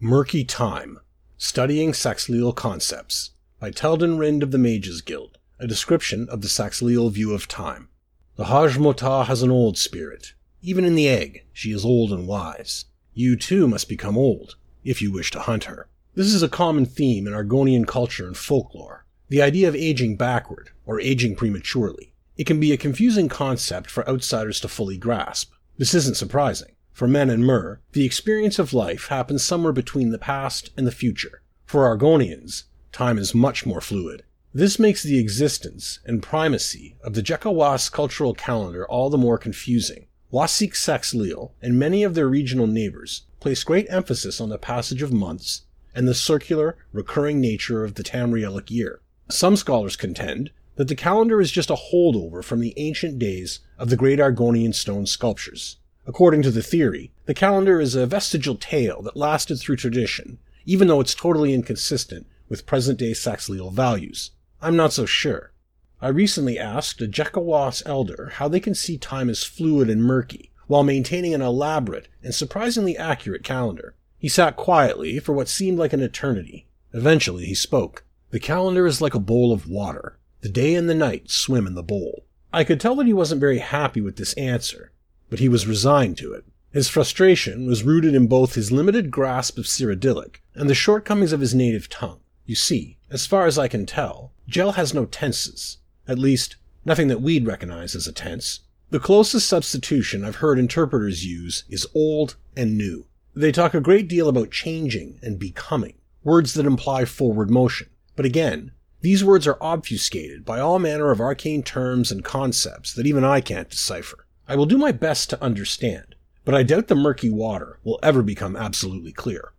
Murky Time Studying Saxhleel Concepts by Teldin Rind of the Mages Guild, a description of the Saxhleel view of time. The Hajmota has an old spirit. Even in the egg, she is old and wise. You too must become old, if you wish to hunt her. This is a common theme in Argonian culture and folklore. The idea of aging backward, or aging prematurely. It can be a confusing concept for outsiders to fully grasp. This isn't surprising. For men and Mer, the experience of life happens somewhere between the past and the future. For Argonians, time is much more fluid. This makes the existence and primacy of the Jekawas cultural calendar all the more confusing. Wasik Saxhleel and many of their regional neighbors place great emphasis on the passage of months and the circular, recurring nature of the Tamrielic year. Some scholars contend that the calendar is just a holdover from the ancient days of the great Argonian stone sculptures. According to the theory, the calendar is a vestigial tale that lasted through tradition, even though it's totally inconsistent with present day Saxhleel values. I'm not so sure. I recently asked a Jekawas elder how they can see time as fluid and murky, while maintaining an elaborate and surprisingly accurate calendar. He sat quietly for what seemed like an eternity. Eventually he spoke. The calendar is like a bowl of water. The day and the night swim in the bowl. I could tell that he wasn't very happy with this answer, but he was resigned to it. His frustration was rooted in both his limited grasp of Cyrodiilic and the shortcomings of his native tongue. You see, as far as I can tell, Jel has no tenses. At least, nothing that we'd recognize as a tense. The closest substitution I've heard interpreters use is old and new. They talk a great deal about changing and becoming, words that imply forward motion. But again, these words are obfuscated by all manner of arcane terms and concepts that even I can't decipher. I will do my best to understand, but I doubt the murky water will ever become absolutely clear.